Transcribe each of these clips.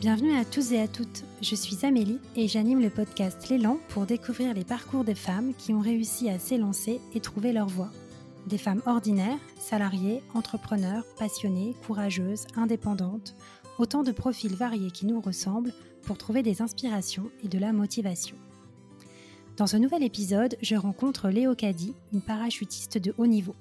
Bienvenue à tous et à toutes, je suis Amélie et j'anime le podcast L'élan pour découvrir les parcours des femmes qui ont réussi à s'élancer et trouver leur voie. Des femmes ordinaires, salariées, entrepreneurs, passionnées, courageuses, indépendantes, autant de profils variés qui nous ressemblent pour trouver des inspirations et de la motivation. Dans ce nouvel épisode, je rencontre Léo Caddy, une parachutiste de haut niveau.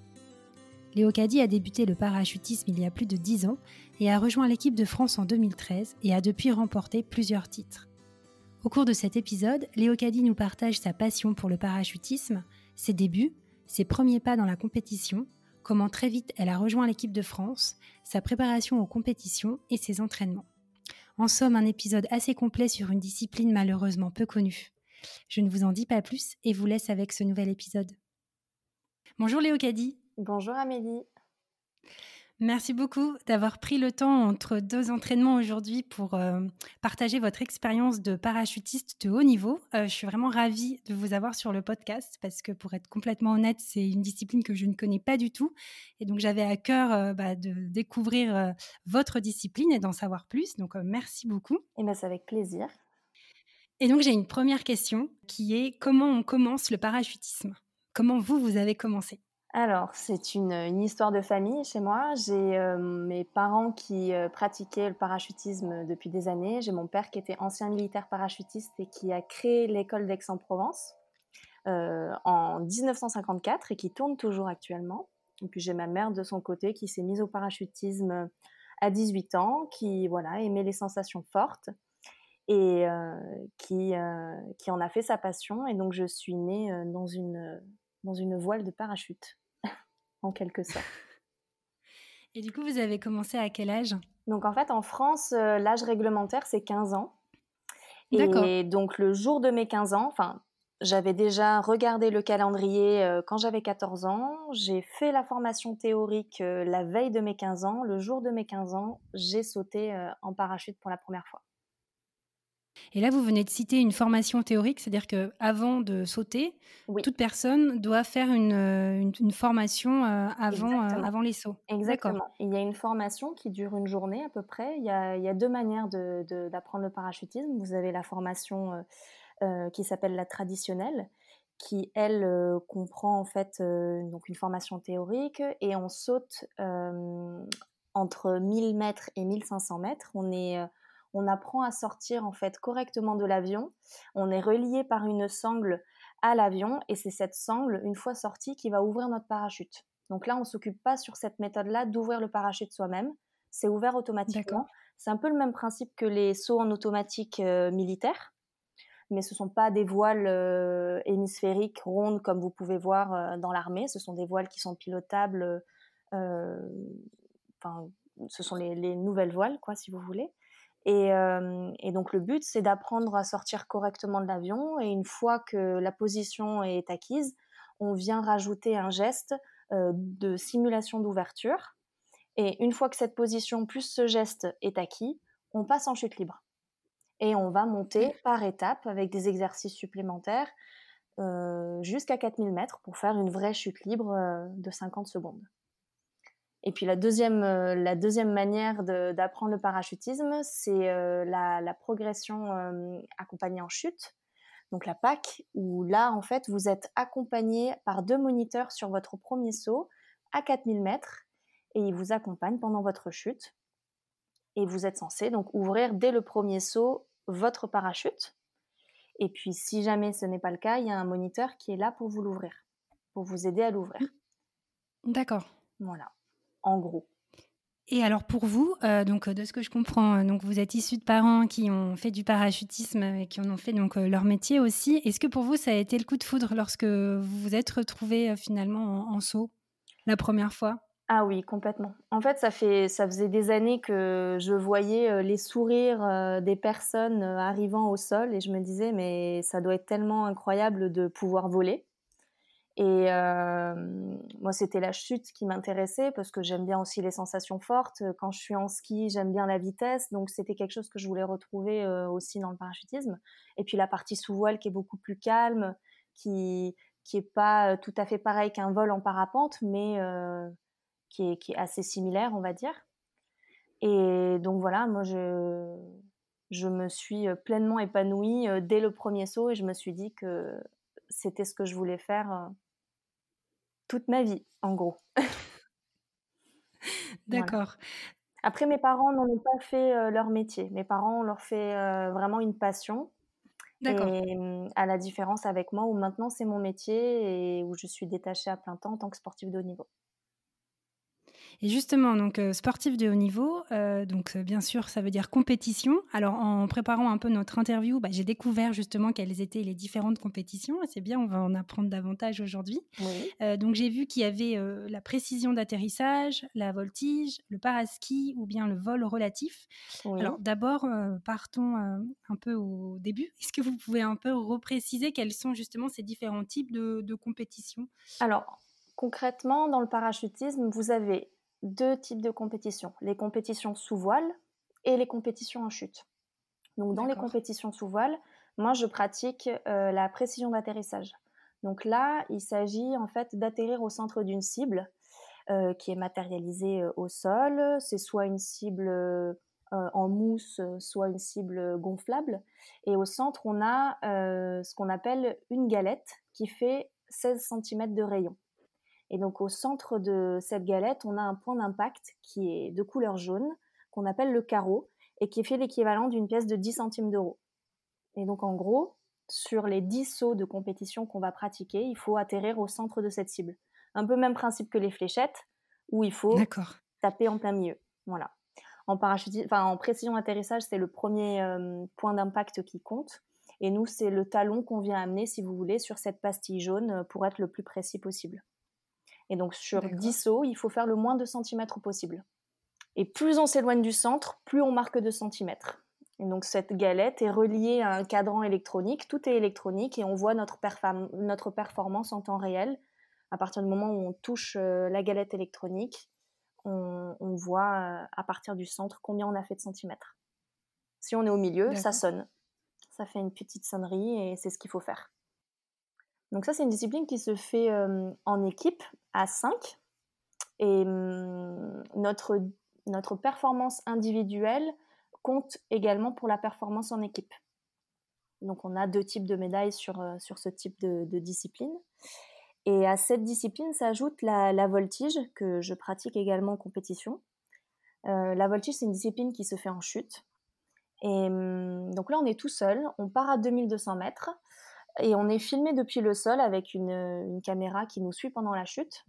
Léo Caddy a débuté le parachutisme il y a plus de 10 ans et a rejoint l'équipe de France en 2013 et a depuis remporté plusieurs titres. Au cours de cet épisode, Léo Caddy nous partage sa passion pour le parachutisme, ses débuts, ses premiers pas dans la compétition, comment très vite elle a rejoint l'équipe de France, sa préparation aux compétitions et ses entraînements. En somme, un épisode assez complet sur une discipline malheureusement peu connue. Je ne vous en dis pas plus et vous laisse avec ce nouvel épisode. Bonjour Léo Caddy. Bonjour Amélie. Merci beaucoup d'avoir pris le temps entre deux entraînements aujourd'hui pour euh, partager votre expérience de parachutiste de haut niveau. Euh, je suis vraiment ravie de vous avoir sur le podcast parce que pour être complètement honnête, c'est une discipline que je ne connais pas du tout. Et donc j'avais à cœur euh, bah, de découvrir votre discipline et d'en savoir plus. Donc merci beaucoup. Et bien c'est avec plaisir. Et donc j'ai une première question qui est comment on commence le parachutisme? Comment vous, vous avez commencé? Alors, c'est une, histoire de famille chez moi. J'ai euh, mes parents qui euh, pratiquaient le parachutisme depuis des années. J'ai mon père qui était ancien militaire parachutiste et qui a créé l'école d'Aix-en-Provence euh, en 1954 et qui tourne toujours actuellement. Puis j'ai ma mère de son côté qui s'est mise au parachutisme à 18 ans, qui voilà aimait les sensations fortes et qui, qui en a fait sa passion. Et donc je suis née dans une, dans une voile de parachute en quelque sorte. Et du coup, vous avez commencé à quel âge? Donc en fait, en France, euh, l'âge réglementaire, c'est 15 ans. Et donc le jour de mes 15 ans, enfin, j'avais déjà regardé le calendrier euh, quand j'avais 14 ans. J'ai fait la formation théorique euh, la veille de mes 15 ans. Le jour de mes 15 ans, j'ai sauté en parachute pour la première fois. Et là, vous venez de citer une formation théorique, c'est-à-dire que avant de sauter, toute personne doit faire une, euh, une, formation euh, avant, euh, avant les sauts. Exactement. Il y a une formation qui dure une journée à peu près. Il y a, il y a deux manières d'apprendre de, le parachutisme. Vous avez la formation qui s'appelle la traditionnelle, qui elle comprend en fait donc une formation théorique et on saute entre 1000 mètres et 1500 mètres. On est on apprend à sortir en fait correctement de l'avion. On est relié par une sangle à l'avion et c'est cette sangle, une fois sortie, qui va ouvrir notre parachute. Donc là, on ne s'occupe pas sur cette méthode-là d'ouvrir le parachute soi-même. C'est ouvert automatiquement. C'est un peu le même principe que les sauts en automatique euh, militaires, mais ce ne sont pas des voiles euh, hémisphériques rondes comme vous pouvez voir euh, dans l'armée. Ce sont des voiles qui sont pilotables. Enfin, ce sont les, les, nouvelles voiles, quoi, si vous voulez. Euh, et, donc le but, c'est d'apprendre à sortir correctement de l'avion. Et une fois que la position est acquise, on vient rajouter un geste euh, de simulation d'ouverture. Et une fois que cette position plus ce geste est acquis, on passe en chute libre. Et on va monter par étapes avec des exercices supplémentaires euh, jusqu'à 4000 mètres pour faire une vraie chute libre de 50 secondes. Et puis la deuxième, euh, la deuxième manière d'apprendre le parachutisme, c'est euh, la, progression euh, accompagnée en chute, donc la PAC, où là, en fait, vous êtes accompagné par deux moniteurs sur votre premier saut à 4000 mètres et ils vous accompagnent pendant votre chute. Et vous êtes censé donc ouvrir dès le premier saut votre parachute. Et puis, si jamais ce n'est pas le cas, il y a un moniteur qui est là pour vous l'ouvrir, pour vous aider à l'ouvrir. D'accord. Voilà en gros. Et alors pour vous, euh, donc de ce que je comprends, euh, donc vous êtes issu de parents qui ont fait du parachutisme et qui en ont fait donc euh, leur métier aussi. Est-ce que pour vous ça a été le coup de foudre lorsque vous vous êtes retrouvé finalement en, saut la première fois? Ah oui, complètement. En fait, ça fait ça faisait des années que je voyais les sourires des personnes arrivant au sol et je me disais mais ça doit être tellement incroyable de pouvoir voler. Et euh, moi, c'était la chute qui m'intéressait parce que j'aime bien aussi les sensations fortes. Quand je suis en ski, j'aime bien la vitesse. Donc, c'était quelque chose que je voulais retrouver euh, aussi dans le parachutisme. Et puis, la partie sous voile qui est beaucoup plus calme, qui qui est pas euh, tout à fait pareil qu'un vol en parapente, mais qui, est, qui est assez similaire, on va dire. Et donc, voilà, moi, je je me suis pleinement épanouie dès le premier saut et je me suis dit que c'était ce que je voulais faire toute ma vie, en gros. D'accord. Après, mes parents n'en ont pas fait leur métier. Mes parents ont leur fait vraiment une passion. D'accord. Et mmh, à la différence avec moi, où maintenant c'est mon métier et où je suis détachée à plein temps en tant que sportive de haut niveau. Et justement, donc euh, sportif de haut niveau, euh, donc euh, bien sûr, ça veut dire compétition. Alors, en préparant un peu notre interview, bah, j'ai découvert justement quelles étaient les différentes compétitions. C'est bien, on va en apprendre davantage aujourd'hui. donc, j'ai vu qu'il y avait la précision d'atterrissage, la voltige, le paraski ou bien le vol relatif. Alors, d'abord, partons un peu au début. Est-ce que vous pouvez un peu repréciser quels sont justement ces différents types de, de compétitions? Alors, concrètement, dans le parachutisme, vous avez deux types de compétitions, les compétitions sous voile et les compétitions en chute. Donc dans les compétitions sous voile, moi je pratique euh, la précision d'atterrissage. Donc là, il s'agit en fait d'atterrir au centre d'une cible euh, qui est matérialisée euh, au sol. C'est soit une cible en mousse, soit une cible gonflable. Et au centre, on a ce qu'on appelle une galette qui fait 16 cm de rayon. Et donc au centre de cette galette, on a un point d'impact qui est de couleur jaune, qu'on appelle le carreau, et qui fait l'équivalent d'une pièce de 10 centimes d'euros. Et donc en gros, sur les 10 sauts de compétition qu'on va pratiquer, il faut atterrir au centre de cette cible. Un peu même principe que les fléchettes, où il faut taper en plein milieu. Voilà. En, enfin, en précision d'atterrissage, c'est le premier euh, point d'impact qui compte. Et nous, c'est le talon qu'on vient amener, si vous voulez, sur cette pastille jaune euh, pour être le plus précis possible. Et donc sur 10 sauts, il faut faire le moins de centimètres possible. Et plus on s'éloigne du centre, plus on marque de centimètres. Et donc cette galette est reliée à un cadran électronique, tout est électronique et on voit notre, notre performance en temps réel. À partir du moment où on touche euh, la galette électronique, on, voit euh, à partir du centre combien on a fait de centimètres. Si on est au milieu, ça sonne. Ça fait une petite sonnerie et c'est ce qu'il faut faire. Donc ça, c'est une discipline qui se fait euh, en équipe à 5. Et hum, notre, notre performance individuelle compte également pour la performance en équipe. Donc on a deux types de médailles sur, euh, sur ce type de, discipline. Et à cette discipline s'ajoute la, voltige, que je pratique également en compétition. Euh, la voltige, c'est une discipline qui se fait en chute. Et hum, donc là, on est tout seul, on part à 2200 mètres. Et on est filmé depuis le sol avec une, caméra qui nous suit pendant la chute.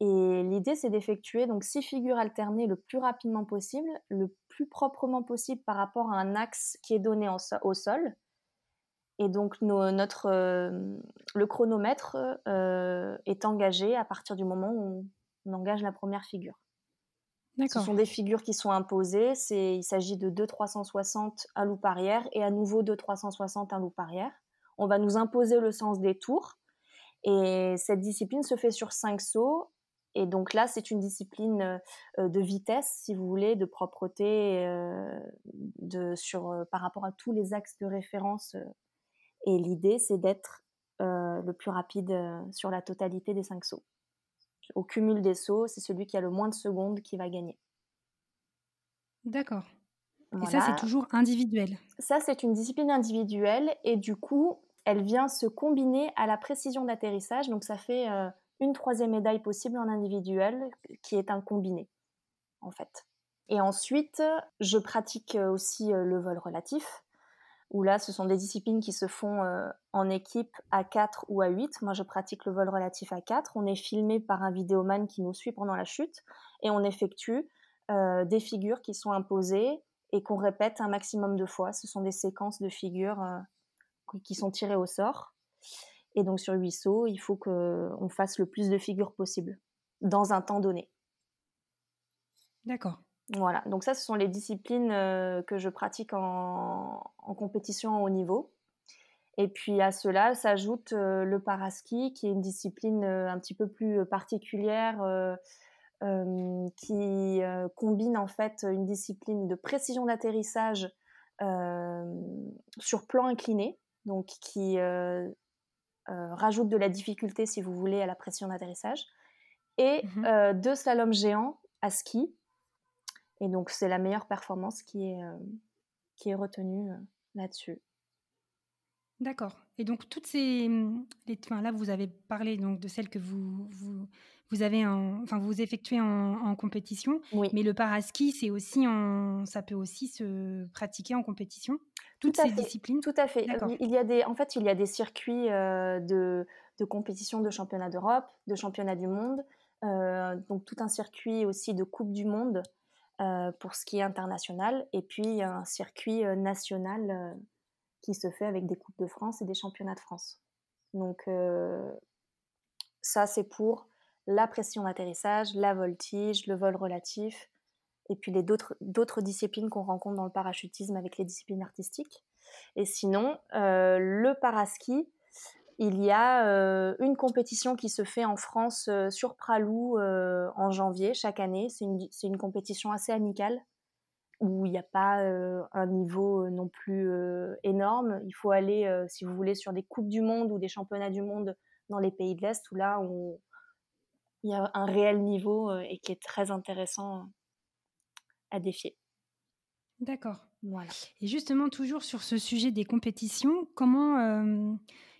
Et l'idée, c'est d'effectuer donc six figures alternées le plus rapidement possible, le plus proprement possible par rapport à un axe qui est donné au sol. Et donc notre, euh, le chronomètre euh, est engagé à partir du moment où on, engage la première figure. Ce sont des figures qui sont imposées. il s'agit de 2-360 à loupe arrière et à nouveau 2-360 à loupe arrière on va nous imposer le sens des tours. Et cette discipline se fait sur cinq sauts. Et donc là, c'est une discipline euh, de vitesse, si vous voulez, de propreté, euh, de, sur, euh, par rapport à tous les axes de référence. Et l'idée, c'est d'être le plus rapide sur la totalité des cinq sauts. Au cumul des sauts, c'est celui qui a le moins de secondes qui va gagner. D'accord. Et ça, c'est toujours individuel. Ça, c'est une discipline individuelle et du coup, elle vient se combiner à la précision d'atterrissage. Donc, ça fait euh, une troisième médaille possible en individuel qui est un combiné, en fait. Et ensuite, je pratique aussi euh, le vol relatif, où là, ce sont des disciplines qui se font euh, en équipe à 4 ou à 8. Moi, je pratique le vol relatif à 4. On est filmé par un vidéoman qui nous suit pendant la chute et on effectue des figures qui sont imposées et qu'on répète un maximum de fois. Ce sont des séquences de figures euh, qui sont tirées au sort. Et donc sur huit sauts, il faut qu'on fasse le plus de figures possible dans un temps donné. D'accord. Voilà, donc ça, ce sont les disciplines euh, que je pratique en, compétition au haut niveau. Et puis à cela s'ajoute euh, le paraski, qui est une discipline un petit peu plus particulière euh, qui euh, combine en fait une discipline de précision d'atterrissage euh, sur plan incliné, donc qui rajoute de la difficulté, si vous voulez, à la précision d'atterrissage, et mmh deux slaloms géants à ski. Et donc c'est la meilleure performance qui est, qui est retenu là-dessus. D'accord. Et donc toutes ces, les, enfin, là vous avez parlé donc de celles que vous vous, vous avez, enfin vous effectuez en, compétition. Oui. Mais le paraski, c'est aussi en, ça peut aussi se pratiquer en compétition. Toutes ces disciplines. Tout à fait. Il y a des, en fait, il y a des circuits de, de compétition de championnat d'Europe, de championnat du monde, donc tout un circuit aussi de Coupe du Monde pour ce qui est international, et puis un circuit national qui se fait avec des Coupes de France et des Championnats de France. Donc ça, c'est pour la pression d'atterrissage, la voltige, le vol relatif, et puis les d'autres disciplines qu'on rencontre dans le parachutisme avec les disciplines artistiques. Et sinon, le paraski, il y a euh, une compétition qui se fait en France euh, sur Pralou euh, en janvier chaque année. C'est une, une, compétition assez amicale où il n'y a pas un niveau non plus énorme. Il faut aller, si vous voulez, sur des Coupes du Monde ou des Championnats du Monde dans les pays de l'Est où là, on, il y a un réel niveau et qui est très intéressant à défier. D'accord. Voilà. Et justement, toujours sur ce sujet des compétitions, comment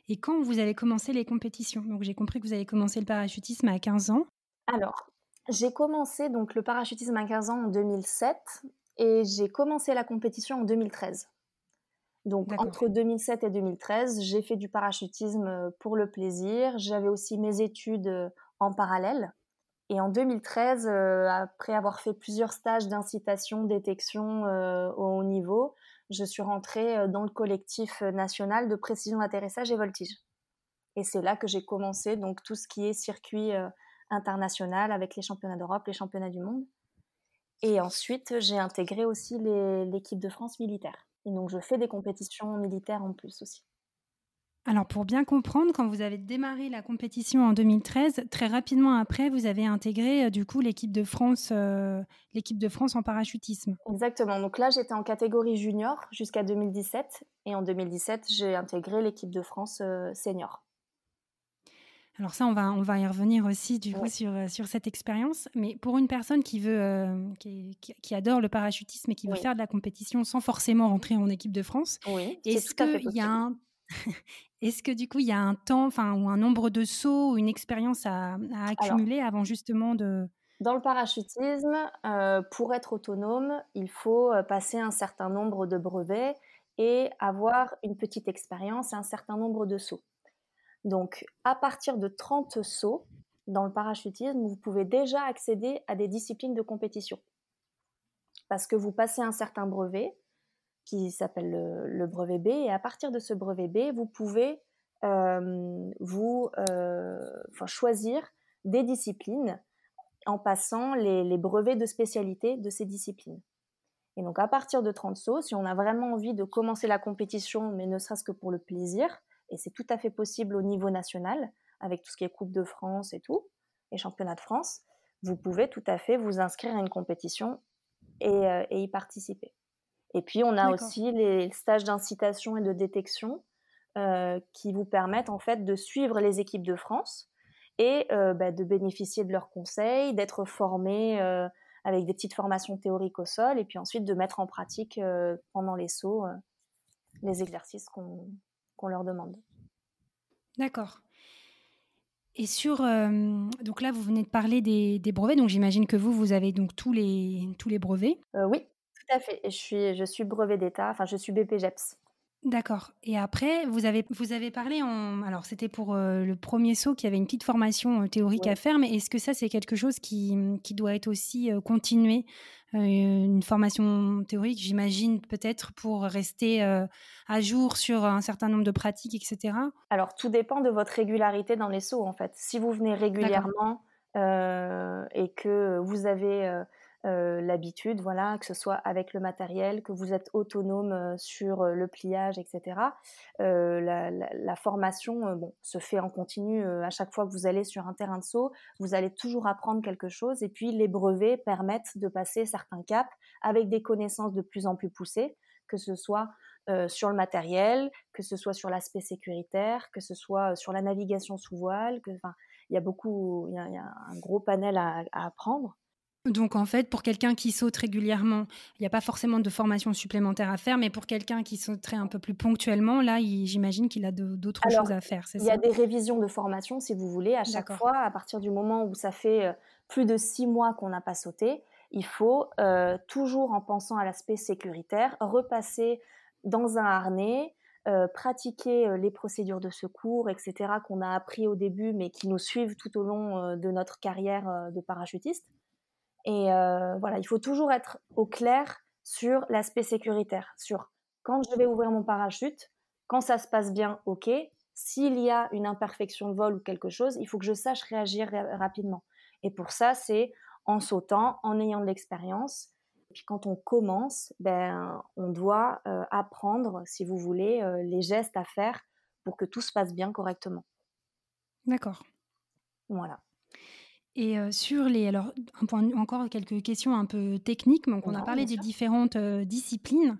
et quand vous avez commencé les compétitions? Donc j'ai compris que vous avez commencé le parachutisme à 15 ans. Alors, j'ai commencé donc le parachutisme à 15 ans en 2007 et j'ai commencé la compétition en 2013. Donc entre 2007 et 2013, j'ai fait du parachutisme euh, pour le plaisir. J'avais aussi mes études euh, en parallèle. Et en 2013, euh, après avoir fait plusieurs stages d'incitation, détection au haut niveau, je suis rentrée euh, dans le collectif euh, national de précision d'atterrissage et voltige. Et c'est là que j'ai commencé donc tout ce qui est circuit euh, international avec les championnats d'Europe, les championnats du monde. Et ensuite, j'ai intégré aussi l'équipe de France militaire. Et donc, je fais des compétitions militaires en plus aussi. Alors pour bien comprendre, quand vous avez démarré la compétition en 2013, très rapidement après, vous avez intégré euh, du coup l'équipe de France, euh, l'équipe de France en parachutisme. Exactement. Donc là, j'étais en catégorie junior jusqu'à 2017, et en 2017, j'ai intégré l'équipe de France euh, senior. Alors ça, on va, on va y revenir aussi du coup sur, sur cette expérience. Mais pour une personne qui veut, qui, adore le parachutisme et qui veut faire de la compétition sans forcément rentrer en équipe de France, est-ce qu'il y a un Est-ce que du coup, il y a un temps, enfin, ou un nombre de sauts, ou une expérience à, accumuler avant justement de... Dans le parachutisme, euh, pour être autonome, il faut euh, passer un certain nombre de brevets et avoir une petite expérience et un certain nombre de sauts. Donc, à partir de 30 sauts, dans le parachutisme, vous pouvez déjà accéder à des disciplines de compétition. Parce que vous passez un certain brevet, qui s'appelle le, brevet B. Et à partir de ce brevet B, vous pouvez euh, vous euh, choisir des disciplines en passant les, brevets de spécialité de ces disciplines. Et donc à partir de 30 sauts, si on a vraiment envie de commencer la compétition, mais ne serait-ce que pour le plaisir, et c'est tout à fait possible au niveau national, avec tout ce qui est Coupe de France et tout, et Championnat de France, vous pouvez tout à fait vous inscrire à une compétition et euh, y participer. Et puis, on a aussi les stages d'incitation et de détection euh, qui vous permettent en fait de suivre les équipes de France et euh, bah, de bénéficier de leurs conseils, d'être formé euh, avec des petites formations théoriques au sol et puis ensuite de mettre en pratique pendant les sauts les exercices qu'on leur demande. D'accord. Et sur donc là vous venez de parler des, des brevets donc j'imagine que vous vous avez donc tous les tous les brevets. oui. Tout à fait. je suis, je suis brevet d'État, enfin je suis BPGEPS. D'accord. Et après, vous avez, vous avez parlé en. Alors, c'était pour euh, le premier saut qui avait une petite formation euh, théorique à faire, mais est-ce que ça, c'est quelque chose qui, qui doit être aussi euh, continué Une formation théorique, j'imagine, peut-être pour rester à jour sur un certain nombre de pratiques, etc. Alors, tout dépend de votre régularité dans les sauts, en fait. Si vous venez régulièrement et que vous avez euh, l'habitude, voilà, que ce soit avec le matériel, que vous êtes autonome euh, sur euh, le pliage, etc. La, formation bon, se fait en continu à chaque fois que vous allez sur un terrain de saut, vous allez toujours apprendre quelque chose et puis les brevets permettent de passer certains caps avec des connaissances de plus en plus poussées, que ce soit sur le matériel, que ce soit sur l'aspect sécuritaire, que ce soit sur la navigation sous voile, il y a beaucoup, il y a, un gros panel à apprendre. Donc en fait, pour quelqu'un qui saute régulièrement, il n'y a pas forcément de formation supplémentaire à faire, mais pour quelqu'un qui sauterait un peu plus ponctuellement, là, j'imagine qu'il a d'autres choses à faire. Il y a des révisions de formation, si vous voulez, à chaque fois, à partir du moment où ça fait euh, plus de six mois qu'on n'a pas sauté, il faut euh, toujours en pensant à l'aspect sécuritaire repasser dans un harnais, euh, pratiquer les procédures de secours, etc., qu'on a appris au début, mais qui nous suivent tout au long de notre carrière de parachutiste. Et euh, voilà, il faut toujours être au clair sur l'aspect sécuritaire, sur quand je vais ouvrir mon parachute, quand ça se passe bien, ok. S'il y a une imperfection de vol ou quelque chose, il faut que je sache réagir rapidement. Et pour ça, c'est en sautant, en ayant de l'expérience. Et puis quand on commence, ben, on doit euh, apprendre, si vous voulez, euh, les gestes à faire pour que tout se passe bien correctement. D'accord. Voilà. Et sur les alors un point encore quelques questions un peu techniques, donc on a parlé des différentes, disciplines.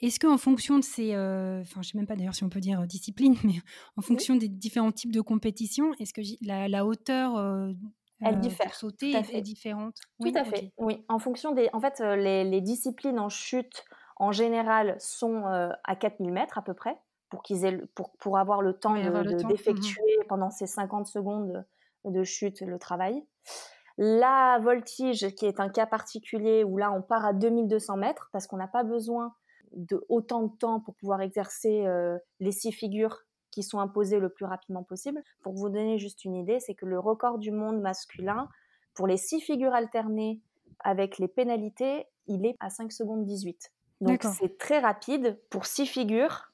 Est-ce qu'en fonction de ces, enfin je sais même pas d'ailleurs si on peut dire, discipline, mais en fonction des différents types de compétitions, est-ce que la hauteur, Elle diffère, sauter est différente? Tout à fait, oui. En fonction des en fait, les disciplines en chute, en général, sont, à 4000 mètres à peu près, pour qu'ils aient pour pour avoir le temps mmh d'effectuer pendant ces 50 secondes, de chute le travail. La voltige, qui est un cas particulier où là on part à 2200 mètres parce qu'on n'a pas besoin de autant de temps pour pouvoir exercer euh, les six figures qui sont imposées le plus rapidement possible. Pour vous donner juste une idée, c'est que le record du monde masculin pour les six figures alternées avec les pénalités, il est à 5 secondes 18. Donc c'est très rapide pour six figures,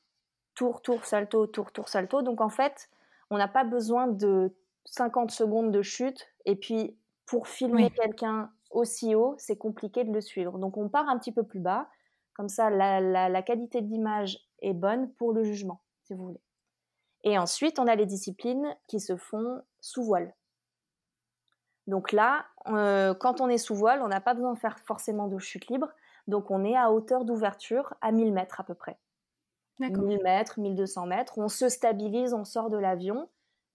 tour, tour, salto, tour, tour, salto. Donc en fait, on n'a pas besoin de 50 secondes de chute et puis pour filmer quelqu'un aussi haut, c'est compliqué de le suivre. Donc on part un petit peu plus bas, comme ça la, qualité de l'image est bonne pour le jugement, si vous voulez. Et ensuite, on a les disciplines qui se font sous voile. Donc là, euh, quand on est sous voile, on n'a pas besoin de faire forcément de chute libre. Donc on est à hauteur d'ouverture à 1000 mètres à peu près. 1000 mètres, 1200 mètres. On se stabilise, on sort de l'avion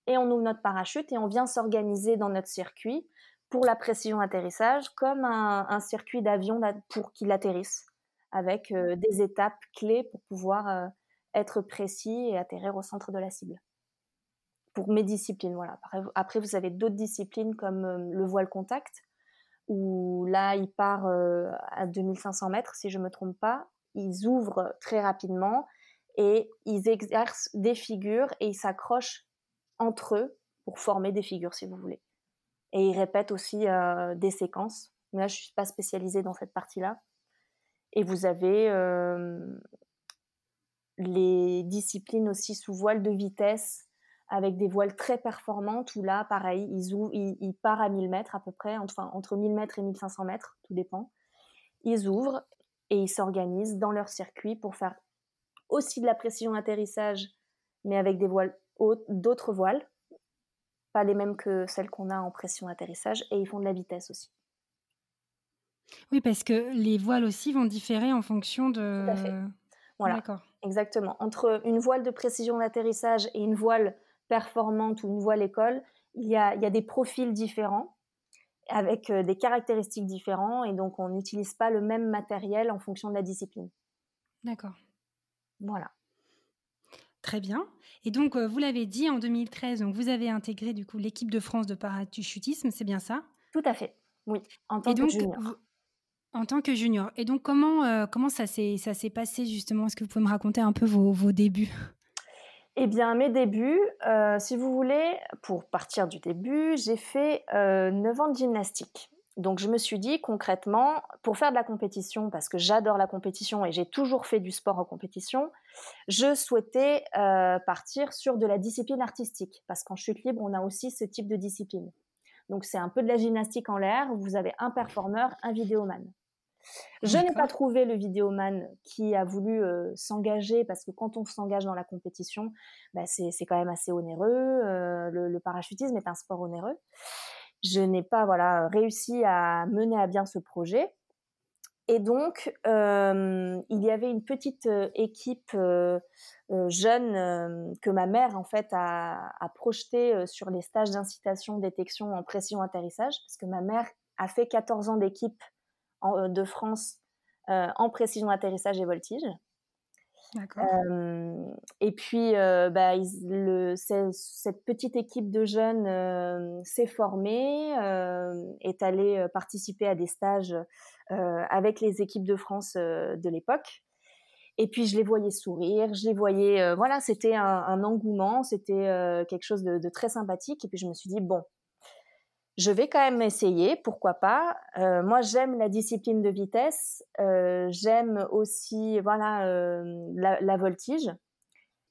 et on ouvre notre parachute et on vient s'organiser dans notre circuit pour la précision d'atterrissage comme un, circuit d'avion pour qu'il atterrisse avec euh, des étapes clés pour pouvoir euh, être précis et atterrir au centre de la cible. Pour mes disciplines, voilà. Après, vous avez d'autres disciplines comme euh, le voile contact, où là, il part à 2500 mètres, si je ne me trompe pas. Ils ouvrent très rapidement et ils exercent des figures et ils s'accrochent entre eux pour former des figures, si vous voulez. Et ils répètent aussi euh, des séquences. Mais là, je suis pas spécialisée dans cette partie-là. Et vous avez euh, les disciplines aussi sous voile de vitesse, avec des voiles très performantes, où là, pareil, ils, ouvrent, ils, partent à 1000 mètres à peu près, enfin, entre 1000 mètres et 1500 mètres, tout dépend. Ils ouvrent et ils s'organisent dans leur circuit pour faire aussi de la précision d'atterrissage, mais avec des voiles d'autres voiles, pas les mêmes que celles qu'on a en pression d'atterrissage, et ils font de la vitesse aussi. Oui, parce que les voiles aussi vont différer en fonction de. Tout à fait. Voilà. D'accord. Exactement. Entre une voile de précision d'atterrissage et une voile performante ou une voile école, il y a, il y a des profils différents avec euh, des caractéristiques différentes et donc on n'utilise pas le même matériel en fonction de la discipline. D'accord. Voilà. Très bien. Et donc, euh, vous l'avez dit, en 2013, donc vous avez intégré du coup l'équipe de France de parachutisme, c'est bien ça? Tout à fait, oui, en tant que junior. en tant que junior. Et donc, comment, euh, comment ça s'est passé justement? Est-ce que vous pouvez me raconter un peu vos, vos débuts? Eh bien, mes débuts, euh, si vous voulez, pour partir du début, j'ai fait 9 ans de gymnastique. Donc je me suis dit concrètement, pour faire de la compétition, parce que j'adore la compétition et j'ai toujours fait du sport en compétition, je souhaitais euh, partir sur de la discipline artistique, parce qu'en chute libre, on a aussi ce type de discipline. Donc c'est un peu de la gymnastique en l'air, vous avez un performeur, un vidéoman. Je n'ai pas trouvé le vidéoman qui a voulu euh, s'engager parce que quand on s'engage dans la compétition, bah, c'est quand même assez onéreux. Euh, le, parachutisme est un sport onéreux je n'ai pas voilà réussi à mener à bien ce projet. Et donc, euh, il y avait une petite euh, équipe euh, jeune que ma mère en fait a, a projetée sur les stages d'incitation, détection en pression atterrissage, parce que ma mère a fait 14 ans d'équipe de France en précision d'atterrissage et voltige. Euh, et puis, bah, le, cette petite équipe de jeunes s'est formée, est allée participer à des stages avec les équipes de France de l'époque. Et puis je les voyais sourire, je les voyais, voilà, c'était un, engouement, c'était quelque chose de, très sympathique. Et puis je me suis dit bon, je vais quand même essayer, pourquoi pas. Euh, moi, j'aime la discipline de vitesse. Euh, j'aime aussi, voilà, euh, la, voltige.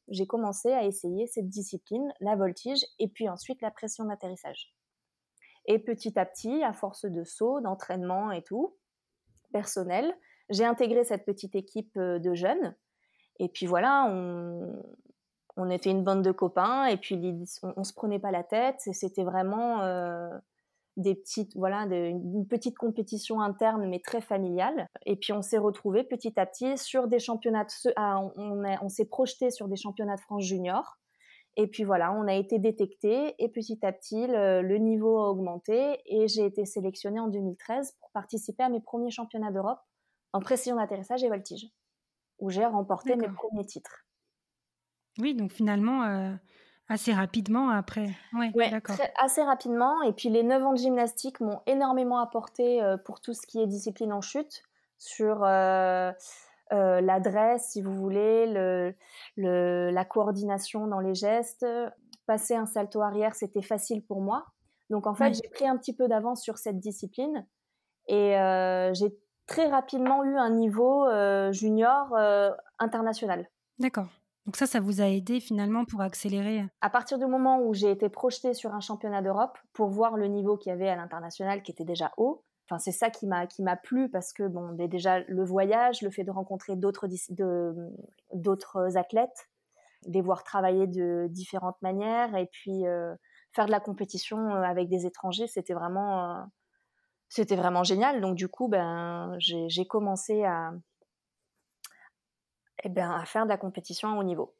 J'ai commencé à essayer cette discipline, la voltige, et puis ensuite la pression d'atterrissage. Et petit à petit, à force de sauts, d'entraînement et tout, personnel, j'ai intégré cette petite équipe de jeunes. Et puis voilà, on, on était une bande de copains et puis on, on se prenait pas la tête. C'était vraiment des petites, voilà, une petite compétition interne mais très familiale. Et puis on s'est retrouvé petit à petit sur des championnats. Ah, on, on s'est projeté sur des championnats de France junior. Et puis voilà, on a été détecté et petit à petit le, niveau a augmenté et j'ai été sélectionnée en 2013 pour participer à mes premiers championnats d'Europe en précision d'atterrissage et voltige, où j'ai remporté mes premiers titres. Oui, donc finalement, euh, Assez rapidement après. Ouais, d'accord. assez rapidement. Et puis les 9 ans de gymnastique m'ont énormément apporté euh, pour tout ce qui est discipline en chute, sur euh, euh, l'adresse, si vous voulez, le, le, la coordination dans les gestes. Passer un salto arrière, c'était facile pour moi. Donc en fait, j'ai pris un petit peu d'avance sur cette discipline et j'ai très rapidement eu un niveau junior international. D'accord. Donc ça, ça vous a aidé finalement pour accélérer À partir du moment où j'ai été projetée sur un championnat d'Europe pour voir le niveau qu'il y avait à l'international qui était déjà haut, c'est ça qui m'a qui m'a plu parce que bon, déjà le voyage, le fait de rencontrer d'autres d'autres athlètes, les voir travailler de différentes manières et puis euh, faire de la compétition euh, avec des étrangers, c'était vraiment euh, c'était vraiment génial. Donc du coup, ben j'ai commencé à eh ben, à faire de la compétition à haut niveau.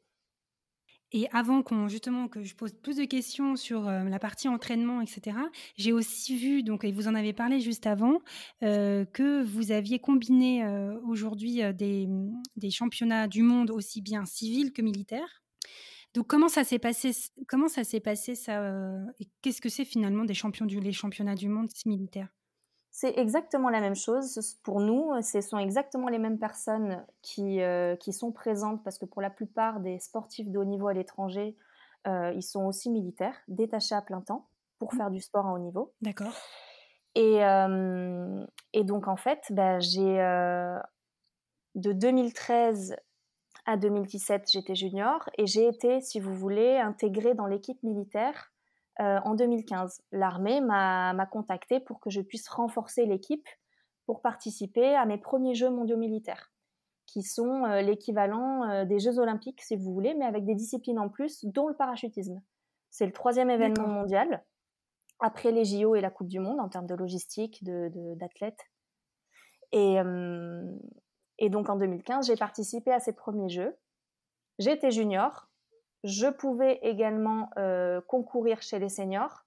Et avant qu'on justement que je pose plus de questions sur euh, la partie entraînement, etc., j'ai aussi vu, donc et vous en avez parlé juste avant, euh, que vous aviez combiné euh, aujourd'hui des, des, championnats du monde aussi bien civils que militaires. Donc comment ça s'est passé Comment ça s'est passé ça qu'est-ce que c'est finalement des champions les championnats du monde militaires? C'est exactement la même chose pour nous. Ce sont exactement les mêmes personnes qui, euh, qui sont présentes parce que pour la plupart des sportifs de haut niveau à l'étranger, euh, ils sont aussi militaires, détachés à plein temps pour mmh. faire du sport à haut niveau. D'accord. Et, euh, et, donc en fait, bah, j'ai de 2013 à 2017, j'étais junior et j'ai été, si vous voulez, intégrée dans l'équipe militaire euh, en 2015. L'armée m'a contacté pour que je puisse renforcer l'équipe pour participer à mes premiers Jeux mondiaux militaires, qui sont euh, l'équivalent euh, des Jeux olympiques, si vous voulez, mais avec des disciplines en plus, dont le parachutisme. C'est le troisième événement mondial, après les JO et la Coupe du Monde, en termes de logistique, d'athlètes. et, et donc en 2015, j'ai participé à ces premiers Jeux. J'étais junior, je pouvais également euh, concourir chez les seniors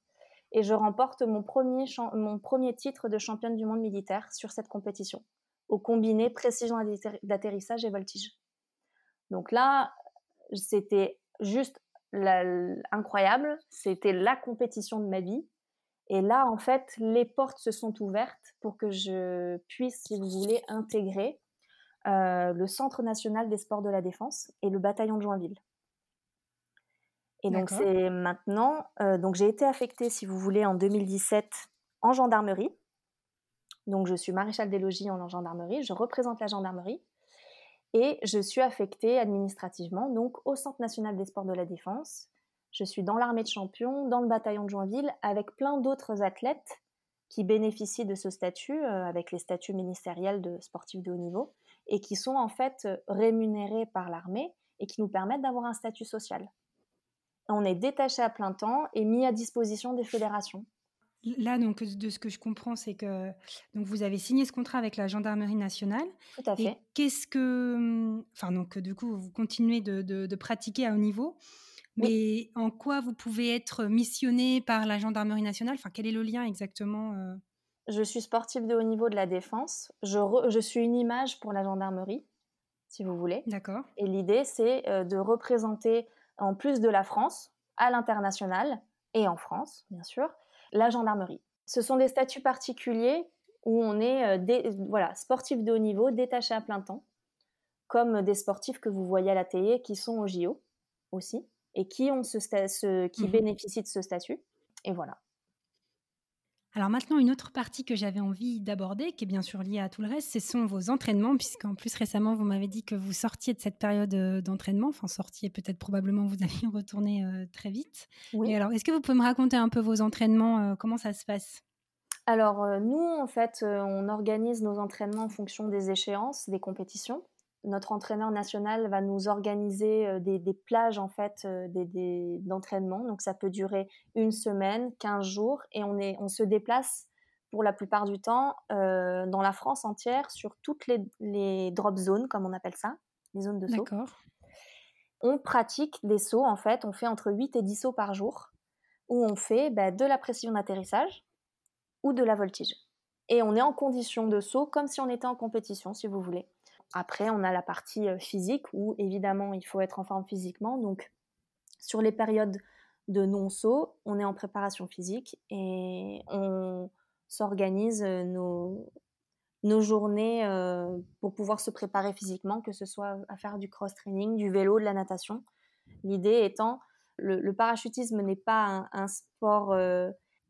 et je remporte mon premier, mon premier titre de championne du monde militaire sur cette compétition, au combiné précision d'atterrissage et voltige. Donc là, c'était juste incroyable, c'était la compétition de ma vie. Et là, en fait, les portes se sont ouvertes pour que je puisse, si vous voulez, intégrer euh, le Centre national des sports de la défense et le bataillon de Joinville. Et donc c'est maintenant, euh, donc j'ai été affectée, si vous voulez, en 2017 en gendarmerie. Donc je suis maréchal des logis en gendarmerie, je représente la gendarmerie et je suis affectée administrativement donc au Centre national des sports de la défense. Je suis dans l'armée de champions, dans le bataillon de Joinville, avec plein d'autres athlètes qui bénéficient de ce statut, euh, avec les statuts ministériels de sportifs de haut niveau, et qui sont en fait rémunérés par l'armée et qui nous permettent d'avoir un statut social on est détaché à plein temps et mis à disposition des fédérations. Là, donc, de ce que je comprends, c'est que donc vous avez signé ce contrat avec la gendarmerie nationale. Tout à fait. Qu'est-ce que, enfin, donc, du coup, vous continuez de, pratiquer à haut niveau. Mais en quoi vous pouvez être missionné par la gendarmerie nationale? Enfin, quel est le lien exactement euh? je suis sportive de haut niveau de la défense. Je, suis une image pour la gendarmerie, si vous voulez. D'accord. Et l'idée, c'est euh, de représenter, en plus de la France, à l'international et en France, bien sûr, la gendarmerie. Ce sont des statuts particuliers où on est euh, voilà, sportif de haut niveau, détaché à plein temps, comme des sportifs que vous voyez à la télé qui sont au JO aussi et qui, ont ce, qui mmh bénéficient de ce statut. Et voilà. Alors maintenant, une autre partie que j'avais envie d'aborder, qui est bien sûr liée à tout le reste, ce sont vos entraînements, puisqu'en plus récemment, vous m'avez dit que vous sortiez de cette période euh, d'entraînement, enfin sortiez peut-être probablement, vous alliez retourner euh, très vite. Oui. Et alors, est-ce que vous pouvez me raconter un peu vos entraînements, euh, comment ça se passe? Alors nous, en fait, on organise nos entraînements en fonction des échéances, des compétitions notre entraîneur national va nous organiser euh, des, plages en fait euh, d'entraînement. Donc ça peut durer une semaine, 15 jours et on, est, on se déplace pour la plupart du temps euh, dans la France entière sur toutes les, drop zones comme on appelle ça, les zones de saut. On pratique des sauts en fait, on fait entre 8 et 10 sauts par jour où on fait bah, de la précision d'atterrissage ou de la voltige. Et on est en condition de saut comme si on était en compétition si vous voulez. Après, on a la partie euh, physique où évidemment il faut être en forme physiquement. Donc, sur les périodes de non-saut, on est en préparation physique et on s'organise euh, nos, journées euh, pour pouvoir se préparer physiquement, que ce soit à faire du cross-training, du vélo, de la natation. L'idée étant, le, parachutisme n'est pas un, sport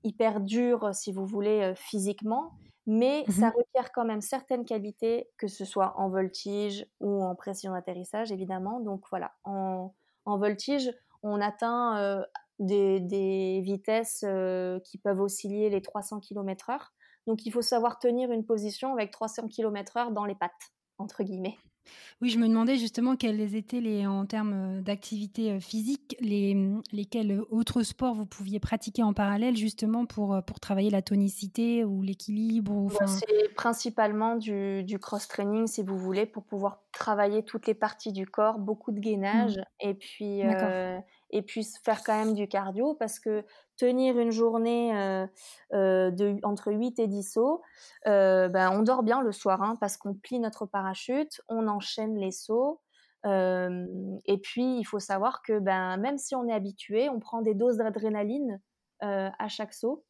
hyper dur, si vous voulez, physiquement, mais mmh ça requiert quand même certaines qualités, que ce soit en voltige ou en pression d'atterrissage, évidemment. Donc voilà, en, voltige, on atteint euh, des, vitesses euh, qui peuvent osciller les 300 km/h. Donc il faut savoir tenir une position avec 300 km/h dans les pattes, entre guillemets. Oui, je me demandais justement quels étaient les, en termes d'activité physique, les, mmh, lesquels autres sports vous pouviez pratiquer en parallèle justement pour, pour travailler la tonicité ou l'équilibre C'est principalement du, du cross-training si vous voulez pour pouvoir travailler toutes les parties du corps, beaucoup de gainage mmh. et puis et puis faire quand même du cardio parce que tenir une journée euh, euh, de, entre 8 et 10 sauts, euh, ben, on dort bien le soir hein, parce qu'on plie notre parachute, on enchaîne les sauts. et puis, il faut savoir que ben, même si on est habitué, on prend des doses d'adrénaline à chaque saut.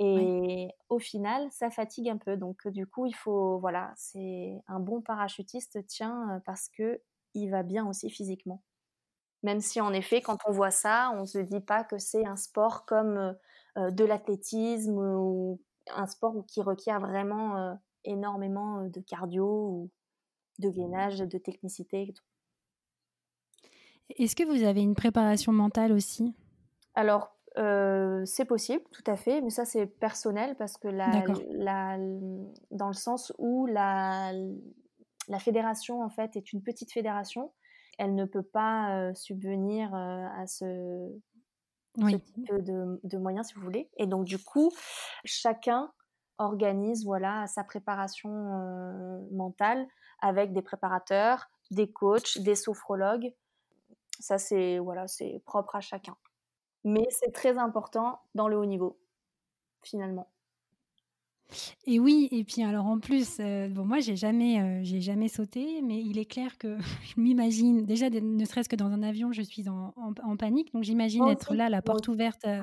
Et au final, ça fatigue un peu. Donc, du coup, il faut, voilà, c'est un bon parachutiste tient parce que il va bien aussi physiquement. Même si en effet, quand on voit ça, on ne se dit pas que c'est un sport comme de l'athlétisme ou un sport qui requiert vraiment énormément de cardio ou de gainage, de technicité. Est-ce que vous avez une préparation mentale aussi? Alors, c'est possible, tout à fait, mais ça c'est personnel parce que la, dans le sens où la, la fédération en fait est une petite fédération elle ne peut pas subvenir à ce, type de, moyens, si vous voulez. Et donc, du coup, chacun organise voilà, sa préparation mentale avec des préparateurs, des coachs, des sophrologues. Ça, c'est voilà, c'est propre à chacun. Mais c'est très important dans le haut niveau, finalement. Et oui, et puis alors en plus, euh, bon moi j'ai jamais, euh, j'ai jamais sauté, mais il est clair que je m'imagine déjà, ne serait-ce que dans un avion, je suis en, en, panique, donc j'imagine être là, la porte ouverte. Euh,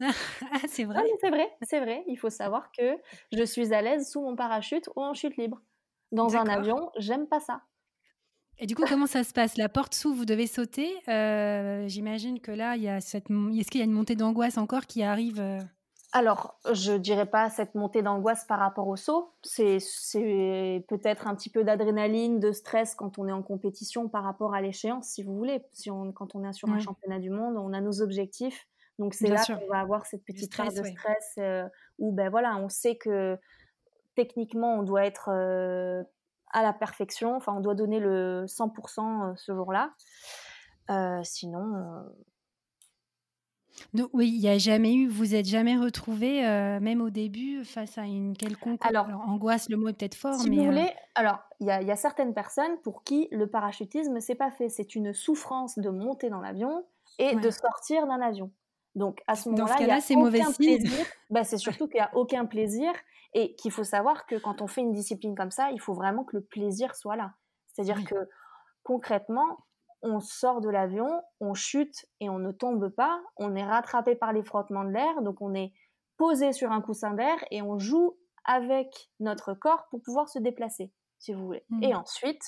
ah, c'est vrai. c'est vrai, c'est vrai. Il faut savoir que je suis à l'aise sous mon parachute ou en chute libre. Dans un avion, j'aime pas ça. Et du coup, comment ça se passe? La porte s'ouvre, vous devez sauter. J'imagine que là, il y a cette, est-ce qu'il y a une montée d'angoisse encore qui arrive alors, je dirais pas cette montée d'angoisse par rapport au saut. C'est peut-être un petit peu d'adrénaline, de stress quand on est en compétition par rapport à l'échéance, si vous voulez. Si quand on est sur un championnat du monde, on a nos objectifs. Donc c'est là qu'on va avoir cette petite part de stress euh, où ben voilà, on sait que techniquement on doit être euh, à la perfection. Enfin, on doit donner le 100% euh, ce jour-là. sinon oui, il n'y a jamais eu, vous êtes jamais retrouvé, euh, même au début, face à une quelconque alors, angoisse, le mot est peut-être fort, si vous euh voulez, alors il y, a certaines personnes pour qui le parachutisme c'est pas fait, c'est une souffrance de monter dans l'avion et de sortir d'un avion. Donc à ce moment-là, il y a c'est mauvais plaisir. Bah, c'est surtout qu'il n'y a aucun plaisir et qu'il faut savoir que quand on fait une discipline comme ça, il faut vraiment que le plaisir soit là. C'est-à-dire que concrètement, on sort de l'avion, on chute et on ne tombe pas, on est rattrapé par les frottements de l'air, donc on est posé sur un coussin d'air et on joue avec notre corps pour pouvoir se déplacer, si vous voulez. Et mmh. ensuite,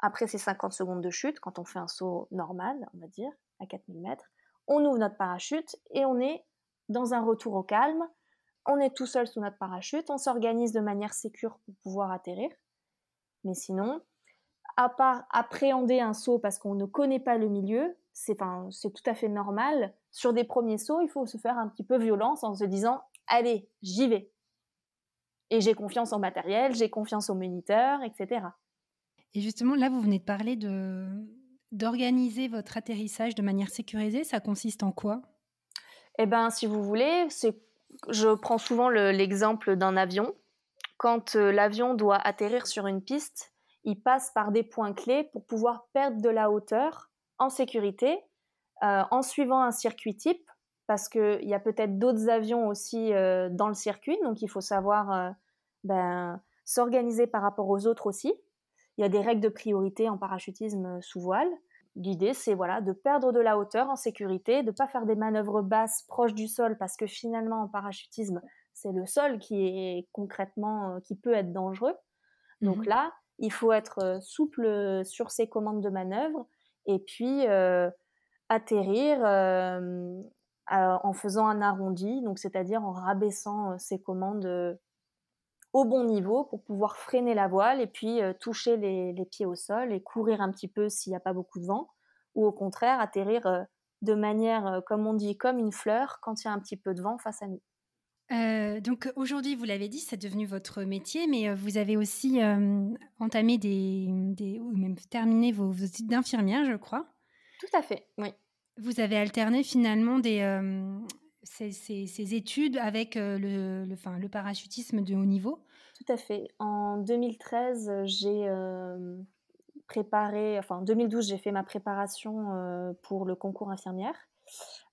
après ces 50 secondes de chute, quand on fait un saut normal, on va dire, à 4000 mètres, on ouvre notre parachute et on est dans un retour au calme. On est tout seul sous notre parachute, on s'organise de manière sécure pour pouvoir atterrir. Mais sinon, à part appréhender un saut parce qu'on ne connaît pas le milieu, c'est tout à fait normal. Sur des premiers sauts, il faut se faire un petit peu violence en se disant allez, j'y vais. Et j'ai confiance en matériel, j'ai confiance au moniteur, etc. Et justement, là, vous venez de parler de d'organiser votre atterrissage de manière sécurisée. Ça consiste en quoi? Eh bien, si vous voulez, je prends souvent l'exemple d'un avion. Quand euh, l'avion doit atterrir sur une piste, il passe par des points clés pour pouvoir perdre de la hauteur en sécurité, euh, en suivant un circuit type, parce qu'il y a peut-être d'autres avions aussi euh, dans le circuit, donc il faut savoir ben, s'organiser par rapport aux autres aussi. Il y a des règles de priorité en parachutisme sous voile. L'idée, c'est voilà, de perdre de la hauteur en sécurité, de ne pas faire des manœuvres basses proches du sol, parce que finalement, en parachutisme, c'est le sol qui est concrètement, euh, qui peut être dangereux. Donc mmh là, il faut être souple sur ses commandes de manœuvre et puis atterrir en faisant un arrondi, donc c'est-à-dire en rabaissant ses commandes au bon niveau pour pouvoir freiner la voile et puis toucher les, pieds au sol et courir un petit peu s'il n'y a pas beaucoup de vent, ou au contraire atterrir de manière, comme on dit, comme une fleur quand il y a un petit peu de vent face à nous. Donc aujourd'hui, vous l'avez dit, c'est devenu votre métier, mais vous avez aussi entamé des, ou même terminé vos, vos études d'infirmière, je crois. Tout à fait, oui. Vous avez alterné finalement des, ces, études avec euh, le, le, le, parachutisme de haut niveau Tout à fait. En 2013, j'ai euh, préparé, enfin en 2012, j'ai fait ma préparation euh, pour le concours infirmière.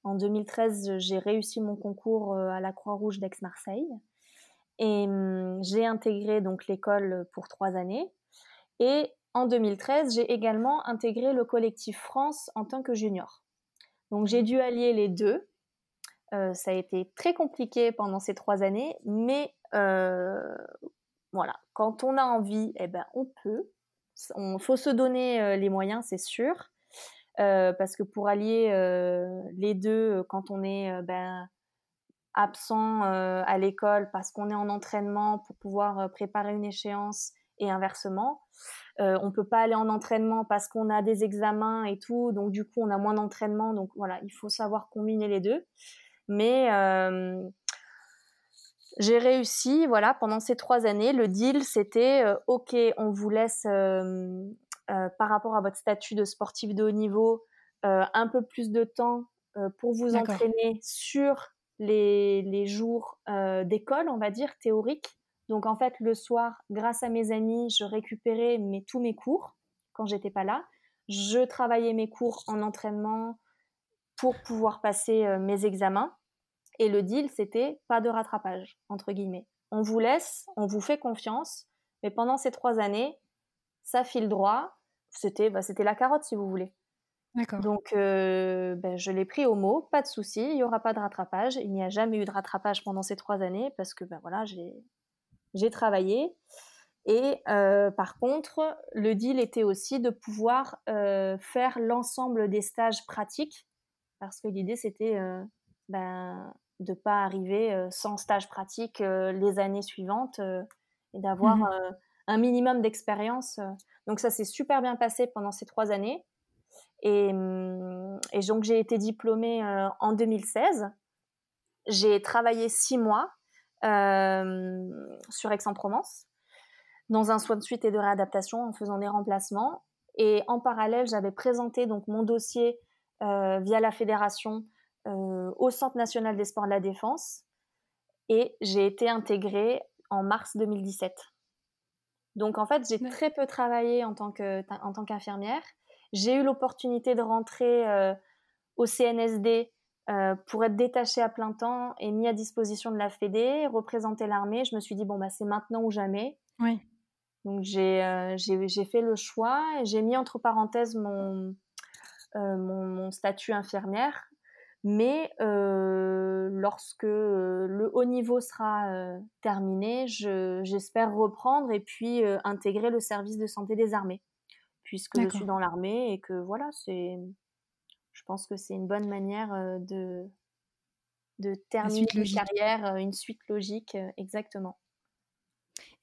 En 2013, j'ai réussi mon concours à la Croix-Rouge d'Aix-Marseille. Et hum, j'ai intégré donc l'école pour trois années. Et en 2013, j'ai également intégré le collectif France en tant que junior. Donc j'ai dû allier les deux. Euh, ça a été très compliqué pendant ces trois années, mais euh, voilà, quand on a envie, eh ben, on peut. Il faut se donner euh, les moyens, c'est sûr, parce que pour allier les deux, quand on est ben, absent à l'école parce qu'on est en entraînement pour pouvoir préparer une échéance et inversement, on ne peut pas aller en entraînement parce qu'on a des examens et tout, donc du coup on a moins d'entraînement, donc voilà, il faut savoir combiner les deux. Mais euh, j'ai réussi, voilà, pendant ces trois années, le deal, c'était euh, OK, on vous laisse, euh, par rapport à votre statut de sportif de haut niveau, un peu plus de temps pour vous entraîner sur les, les jours d'école, on va dire, théoriques. Donc en fait, le soir, grâce à mes amis, je récupérais mes, tous mes cours quand j'étais pas là. Je travaillais mes cours en entraînement pour pouvoir passer mes examens. Et le deal, c'était pas de rattrapage, entre guillemets. On vous laisse, on vous fait confiance, mais pendant ces trois années, ça file droit. C'était bah, la carotte, si vous voulez. Donc, euh, ben, je l'ai pris au mot, pas de souci, il n'y aura pas de rattrapage. Il n'y a jamais eu de rattrapage pendant ces trois années parce que ben, voilà, j'ai travaillé. Et euh, par contre, le deal était aussi de pouvoir euh, faire l'ensemble des stages pratiques parce que l'idée c'était ben, de pas arriver sans stage pratique les années suivantes et d'avoir mmh un minimum d'expérience. Donc ça s'est super bien passé pendant ces trois années. Et, et donc j'ai été diplômée en 2016. J'ai travaillé six mois sur Aix-en-Provence dans un soin de suite et de réadaptation en faisant des remplacements. Et en parallèle, j'avais présenté donc mon dossier via la fédération euh, au Centre national des sports de la défense et j'ai été intégrée en mars 2017. Donc en fait, j'ai très peu travaillé en tant qu'infirmière. J'ai eu l'opportunité de rentrer euh, au CNSD pour être détachée à plein temps et mis à disposition de la Fédé, représenter l'armée, je me suis dit bon bah c'est maintenant ou jamais. Oui. Donc j'ai j'ai fait le choix, j'ai mis entre parenthèses mon, mon, statut infirmière, mais lorsque le haut niveau sera terminé, j'espère reprendre et puis intégrer le service de santé des armées, puisque je suis dans l'armée et que voilà, c'est je pense que c'est une bonne manière euh, de, de terminer une carrière, euh, une suite logique, euh, exactement.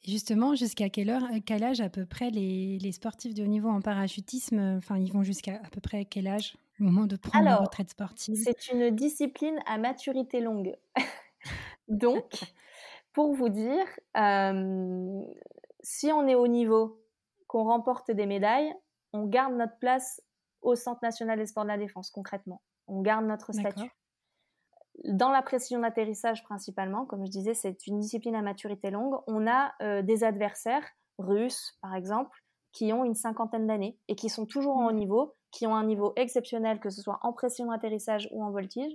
Justement, jusqu'à quelle heure, quel âge à peu près les, les sportifs de haut niveau en parachutisme, enfin, ils vont jusqu'à à peu près quel âge, le moment de prendre la retraite sportive C'est une discipline à maturité longue. Donc, pour vous dire, si on est au niveau, qu'on remporte des médailles, on garde notre place au Centre national des sports de la défense, concrètement. On garde notre statut. Dans la précision d'atterrissage principalement, comme je disais, c'est une discipline à maturité longue. On a euh, des adversaires russes, par exemple, qui ont une cinquantaine d'années et qui sont toujours en haut niveau, qui ont un niveau exceptionnel, que ce soit en pression d'atterrissage ou en voltige.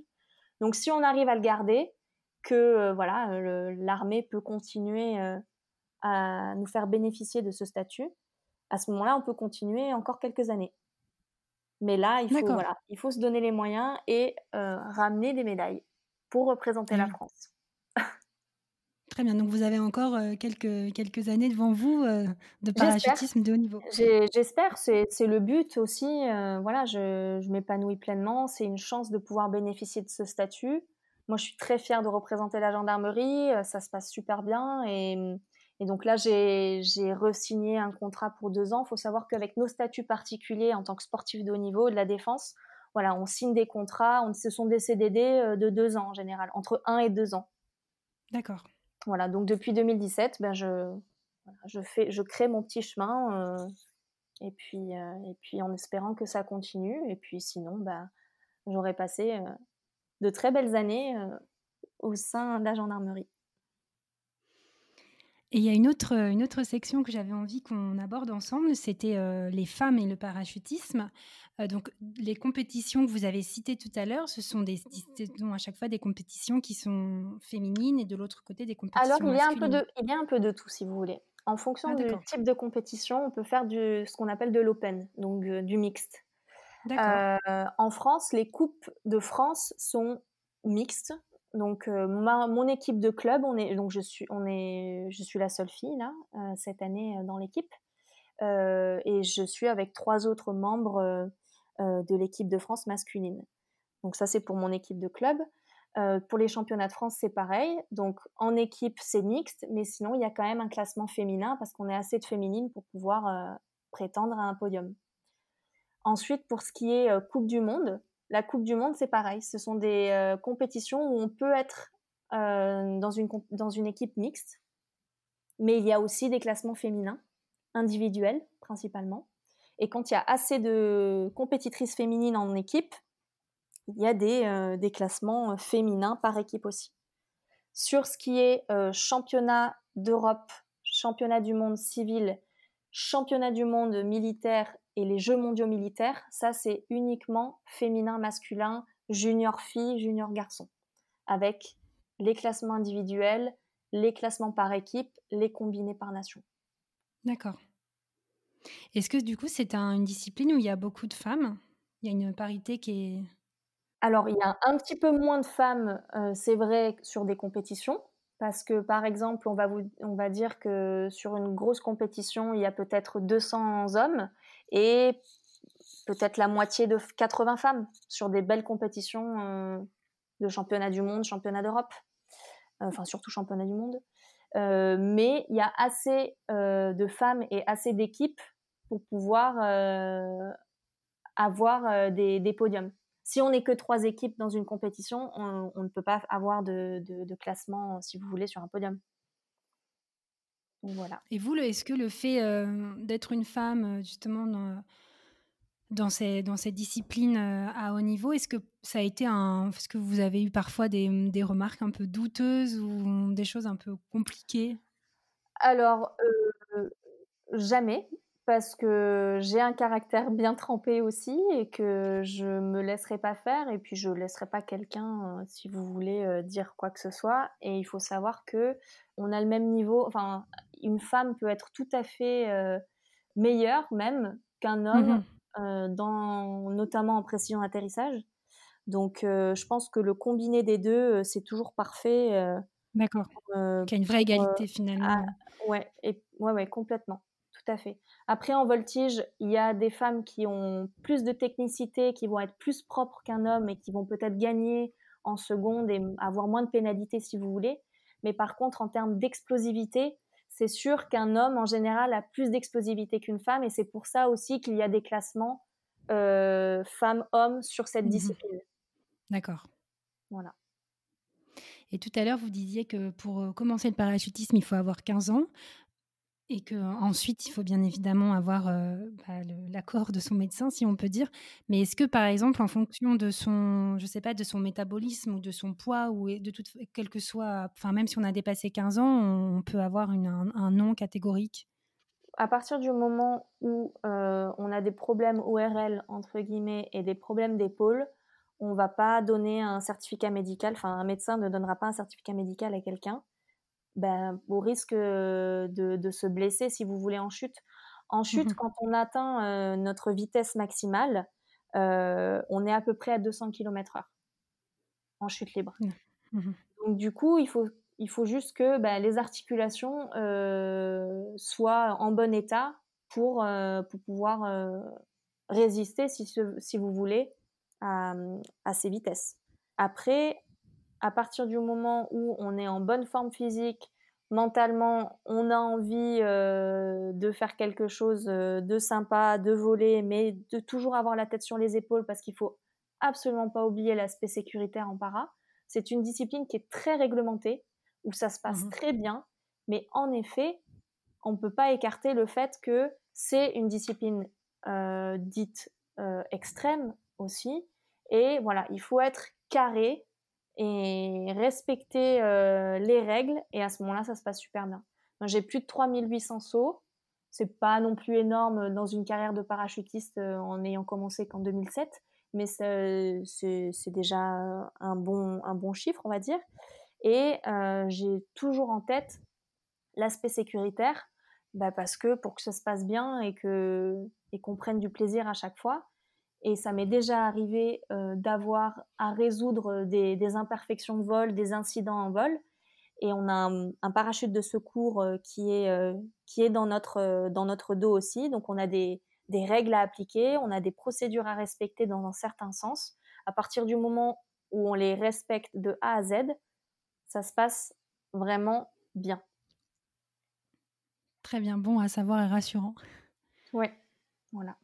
Donc, si on arrive à le garder, que euh, voilà, euh, l'armée peut continuer à nous faire bénéficier de ce statut, à ce moment-là, on peut continuer encore quelques années. Mais là, il faut, voilà, il faut se donner les moyens et euh, ramener des médailles pour représenter la. France. Très bien, donc vous avez encore euh, quelques, quelques années devant vous euh, de parachutisme de haut niveau. J'espère, c'est le but aussi. voilà, je, je m'épanouis pleinement. C'est une chance de pouvoir bénéficier de ce statut. Moi, je suis très fière de représenter la gendarmerie. Ça se passe super bien et et donc là, j'ai re-signé un contrat pour deux ans. Il faut savoir qu'avec nos statuts particuliers en tant que sportif de haut niveau de la défense, voilà, on signe des contrats, on, ce sont des CDD euh, de deux ans en général, entre un et deux ans. D'accord. Voilà, donc depuis 2017, ben je, je, fais, je crée mon petit chemin euh, et, puis, euh, et puis en espérant que ça continue. Et puis sinon, ben, j'aurais passé de très belles années au sein de la gendarmerie. Et il y a une autre, une autre section que j'avais envie qu'on aborde ensemble, c'était euh, les femmes et le parachutisme. Euh, donc, les compétitions que vous avez citées tout à l'heure, ce sont des, à chaque fois des compétitions qui sont féminines et de l'autre côté des compétitions Alors, il y, a un peu de, il y a un peu de tout, si vous voulez. En fonction ah, du type de compétition, on peut faire du, ce qu'on appelle de l'open, donc euh, du mixte. en France, les coupes de France sont mixtes, donc euh, mon équipe de club, on est donc je suis on est je suis la seule fille là euh, cette année euh, dans l'équipe. Et je suis avec trois autres membres de l'équipe de France masculine. Donc ça c'est pour mon équipe de club. pour les championnats de France c'est pareil. Donc en équipe c'est mixte, mais sinon il y a quand même un classement féminin parce qu'on est assez de féminines pour pouvoir prétendre à un podium. Ensuite pour ce qui est Coupe du Monde, la Coupe du Monde, c'est pareil. Ce sont des euh, compétitions où on peut être euh, dans, une, dans une équipe mixte, mais il y a aussi des classements féminins, individuels principalement. Et quand il y a assez de compétitrices féminines en équipe, il y a des, euh, des classements féminins par équipe aussi. Sur ce qui est championnat d'Europe, championnat du monde civil, championnat du monde militaire et les Jeux mondiaux militaires, ça c'est uniquement féminin, masculin, junior fille, junior garçon, avec les classements individuels, les classements par équipe, les combinés par nation. D'accord. Est-ce que du coup c'est une discipline où il y a beaucoup de femmes? Il y a une parité qui est... Alors il y a un petit peu moins de femmes, euh, c'est vrai, sur des compétitions, parce que, par exemple, on va, dire que sur une grosse compétition, il y a peut-être 200 hommes et peut-être la moitié de 80 femmes sur des belles compétitions euh, de championnat du monde, championnat d'Europe, euh, enfin surtout championnat du monde. Mais il y a assez de femmes et assez d'équipes pour pouvoir avoir des, des, podiums. Si on n'est que trois équipes dans une compétition, on, ne peut pas avoir de, classement, si vous voulez, sur un podium. voilà. Et vous, est-ce que le fait euh, d'être une femme, euh, justement, dans, ces, dans ces disciplines euh, à haut niveau, est-ce que ça a été un. Est-ce que vous avez eu parfois des, des, remarques un peu douteuses ou des choses un peu compliquées? Alors, jamais parce que j'ai un caractère bien trempé aussi et que je me laisserai pas faire et puis je laisserai pas quelqu'un euh, si vous voulez euh, dire quoi que ce soit. Et il faut savoir que on a le même niveau enfin une femme peut être tout à fait euh, meilleure même qu'un homme mmh dans notamment en précision d'atterrissage. Donc je pense que le combiné des deux c'est toujours parfait d'accord. qu'il y a une vraie égalité finalement. ouais et ouais ouais complètement tout à fait. Après, en voltige, il y a des femmes qui ont plus de technicité, qui vont être plus propres qu'un homme et qui vont peut-être gagner en seconde et avoir moins de pénalité si vous voulez. Mais par contre, en termes d'explosivité, c'est sûr qu'un homme en général a plus d'explosivité qu'une femme et c'est pour ça aussi qu'il y a des classements euh, femmes-hommes sur cette mmh discipline. D'accord. Voilà. Et tout à l'heure, vous disiez que pour euh, commencer le parachutisme, il faut avoir 15 ans. Et qu'ensuite, il faut bien évidemment avoir euh, bah, l'accord de son médecin, si on peut dire. Mais est-ce que, par exemple, en fonction de son, je sais pas, de son métabolisme ou de son poids ou de toute, quel que soit, enfin, même si on a dépassé 15 ans, on, peut avoir une, un, nom catégorique? À partir du moment où euh, on a des problèmes ORL, entre guillemets, et des problèmes d'épaule, on va pas donner un certificat médical, enfin, un médecin ne donnera pas un certificat médical à quelqu'un ben, au risque de, de, se blesser si vous voulez en chute. En mmh chute, quand on atteint notre vitesse maximale, on est à peu près à 200 km/h en chute libre. Mmh. Mmh Donc du coup, il faut, il faut juste que ben, les articulations soient en bon état pour, pour pouvoir résister, si, si vous voulez, à, à ces vitesses. Après, à partir du moment où on est en bonne forme physique, mentalement, on a envie euh, de faire quelque chose euh, de sympa, de voler, mais de toujours avoir la tête sur les épaules parce qu'il faut absolument pas oublier l'aspect sécuritaire en para. C'est une discipline qui est très réglementée, où ça se passe mmh très bien, mais en effet, on ne peut pas écarter le fait que c'est une discipline euh, dite extrême aussi. Et voilà, il faut être carré et respecter euh, les règles. Et à ce moment-là, ça se passe super bien. J'ai plus de 3800 sauts. C'est pas non plus énorme dans une carrière de parachutiste euh, en ayant commencé qu'en 2007, mais c'est déjà un bon, un bon chiffre, on va dire. Et euh, j'ai toujours en tête l'aspect sécuritaire, bah parce que pour que ça se passe bien et que et qu'on prenne du plaisir à chaque fois, et ça m'est déjà arrivé euh, d'avoir à résoudre des, imperfections de vol, des incidents en vol. Et on a un, parachute de secours euh, qui est, euh, qui est dans, notre, dans notre dos aussi. Donc on a des, des règles à appliquer, on a des procédures à respecter dans un certain sens. À partir du moment où on les respecte de A à Z, ça se passe vraiment bien. Très bien, bon à savoir et rassurant. Ouais, voilà.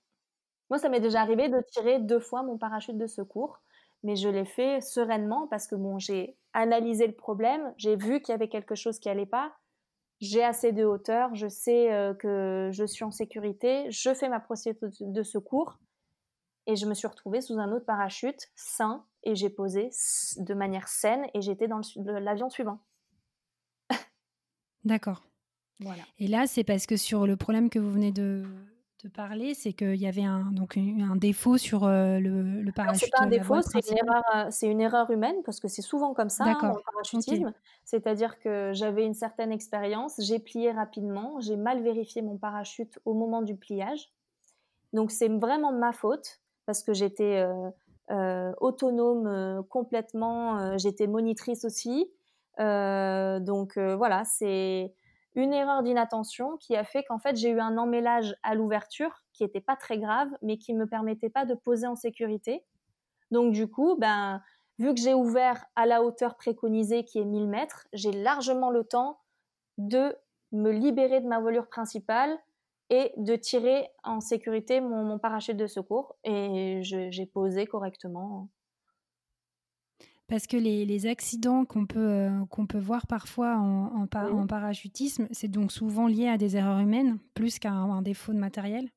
Moi, ça m'est déjà arrivé de tirer deux fois mon parachute de secours, mais je l'ai fait sereinement parce que bon, j'ai analysé le problème, j'ai vu qu'il y avait quelque chose qui allait pas, j'ai assez de hauteur, je sais euh, que je suis en sécurité, je fais ma procédure de secours et je me suis retrouvée sous un autre parachute sain et j'ai posé de manière saine et j'étais dans l'avion suivant. D'accord. Voilà. Et là, c'est parce que sur le problème que vous venez de, de parler, c'est qu'il y avait un, donc un défaut sur euh, le, le parachute. C'est pas un défaut, c'est une, erreur, euh, c'est une erreur humaine parce que c'est souvent comme ça hein, dans le parachutisme. C'est-à-dire que j'avais une certaine expérience, j'ai plié rapidement, j'ai mal vérifié mon parachute au moment du pliage. Donc c'est vraiment ma faute parce que j'étais euh, autonome complètement, j'étais monitrice aussi. donc voilà, c'est une erreur d'inattention qui a fait qu'en fait j'ai eu un emmêlage à l'ouverture qui n'était pas très grave mais qui ne me permettait pas de poser en sécurité. Donc du coup, ben, vu que j'ai ouvert à la hauteur préconisée qui est 1000 mètres, j'ai largement le temps de me libérer de ma voilure principale et de tirer en sécurité mon parachute de secours. Et j'ai posé correctement parce que les, accidents qu'on peut, euh, qu'on peut voir parfois en, en, parachutisme, c'est donc souvent lié à des erreurs humaines plus qu'à un, défaut de matériel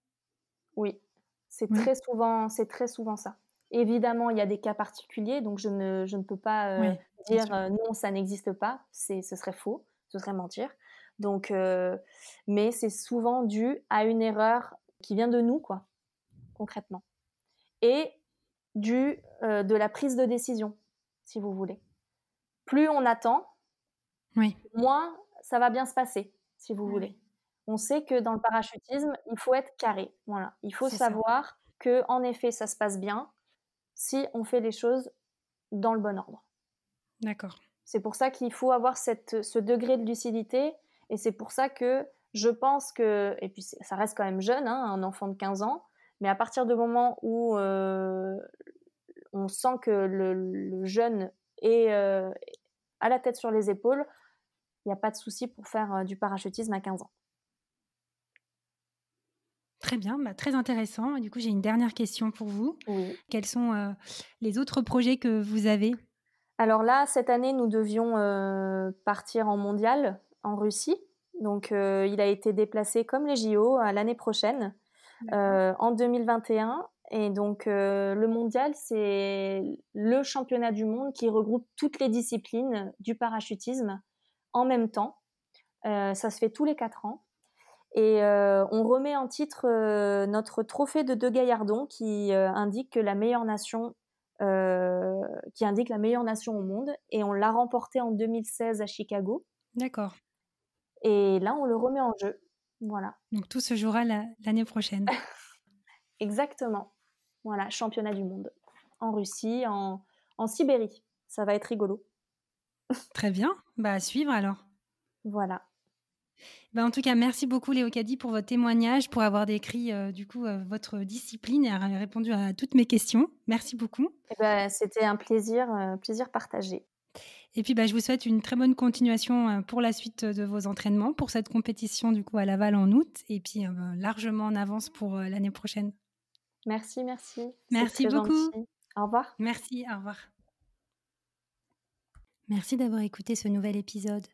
Oui, c'est très, souvent, très souvent ça. Évidemment, il y a des cas particuliers, donc je ne, je ne peux pas euh, dire euh, non, ça n'existe pas, ce serait faux, ce serait mentir. Donc, mais c'est souvent dû à une erreur qui vient de nous, quoi, concrètement. Et dû de la prise de décision, si vous voulez. Plus on attend, moins ça va bien se passer, si vous voulez. On sait que dans le parachutisme, il faut être carré. Voilà, il faut savoir que en effet, ça se passe bien si on fait les choses dans le bon ordre. D'accord. C'est pour ça qu'il faut avoir cette, ce degré de lucidité et c'est pour ça que je pense que, et puis ça reste quand même jeune, hein, un enfant de 15 ans, mais à partir du moment où euh, on sent que le, jeune est euh, à la tête sur les épaules, il n'y a pas de souci pour faire euh, du parachutisme à 15 ans. Très bien, bah, très intéressant. Du coup, j'ai une dernière question pour vous. Quels sont les autres projets que vous avez? Alors là, cette année, nous devions partir en mondial en Russie. Donc, euh, il a été déplacé comme les JO à l'année prochaine, euh, en 2021. Et donc, euh, le mondial, c'est le championnat du monde qui regroupe toutes les disciplines du parachutisme en même temps. ça se fait tous les quatre ans. Et on remet en titre notre trophée de De Gaillardon qui indique que la meilleure nation qui indique la meilleure nation au monde. Et on l'a remporté en 2016 à Chicago. D'accord. Et là, on le remet en jeu. Voilà. Donc tout se jouera l'année prochaine. Exactement. Voilà, championnat du monde. En Russie, en, en Sibérie. Ça va être rigolo. Très bien. Bah, à suivre alors. Voilà. Bah, en tout cas, merci beaucoup Léo Caddy pour votre témoignage, pour avoir décrit euh, du coup euh, votre discipline et avoir répondu à toutes mes questions. Merci beaucoup. Eh ben, C'était un plaisir, euh, plaisir partagé. Et puis, bah, je vous souhaite une très bonne continuation pour la suite de vos entraînements, pour cette compétition du coup à Laval en août, et puis bah, largement en avance pour l'année prochaine. Merci, merci. Merci beaucoup. Au revoir. Merci, au revoir. Merci d'avoir écouté ce nouvel épisode.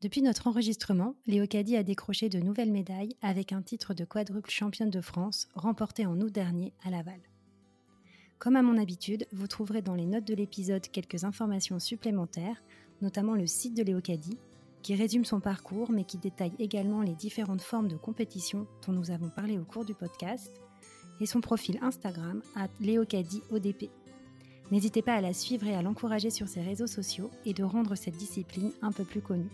Depuis notre enregistrement, Léo Caddy a décroché de nouvelles médailles avec un titre de quadruple championne de France remporté en août dernier à Laval. Comme à mon habitude, vous trouverez dans les notes de l'épisode quelques informations supplémentaires, notamment le site de Léocadie, qui résume son parcours mais qui détaille également les différentes formes de compétition dont nous avons parlé au cours du podcast, et son profil Instagram à ODP. N'hésitez pas à la suivre et à l'encourager sur ses réseaux sociaux et de rendre cette discipline un peu plus connue.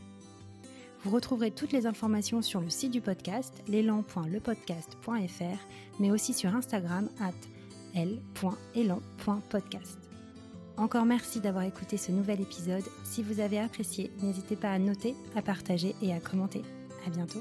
Vous retrouverez toutes les informations sur le site du podcast, l'élan.lepodcast.fr, mais aussi sur Instagram at l.elan.podcast. Encore merci d'avoir écouté ce nouvel épisode. Si vous avez apprécié, n'hésitez pas à noter, à partager et à commenter. À bientôt.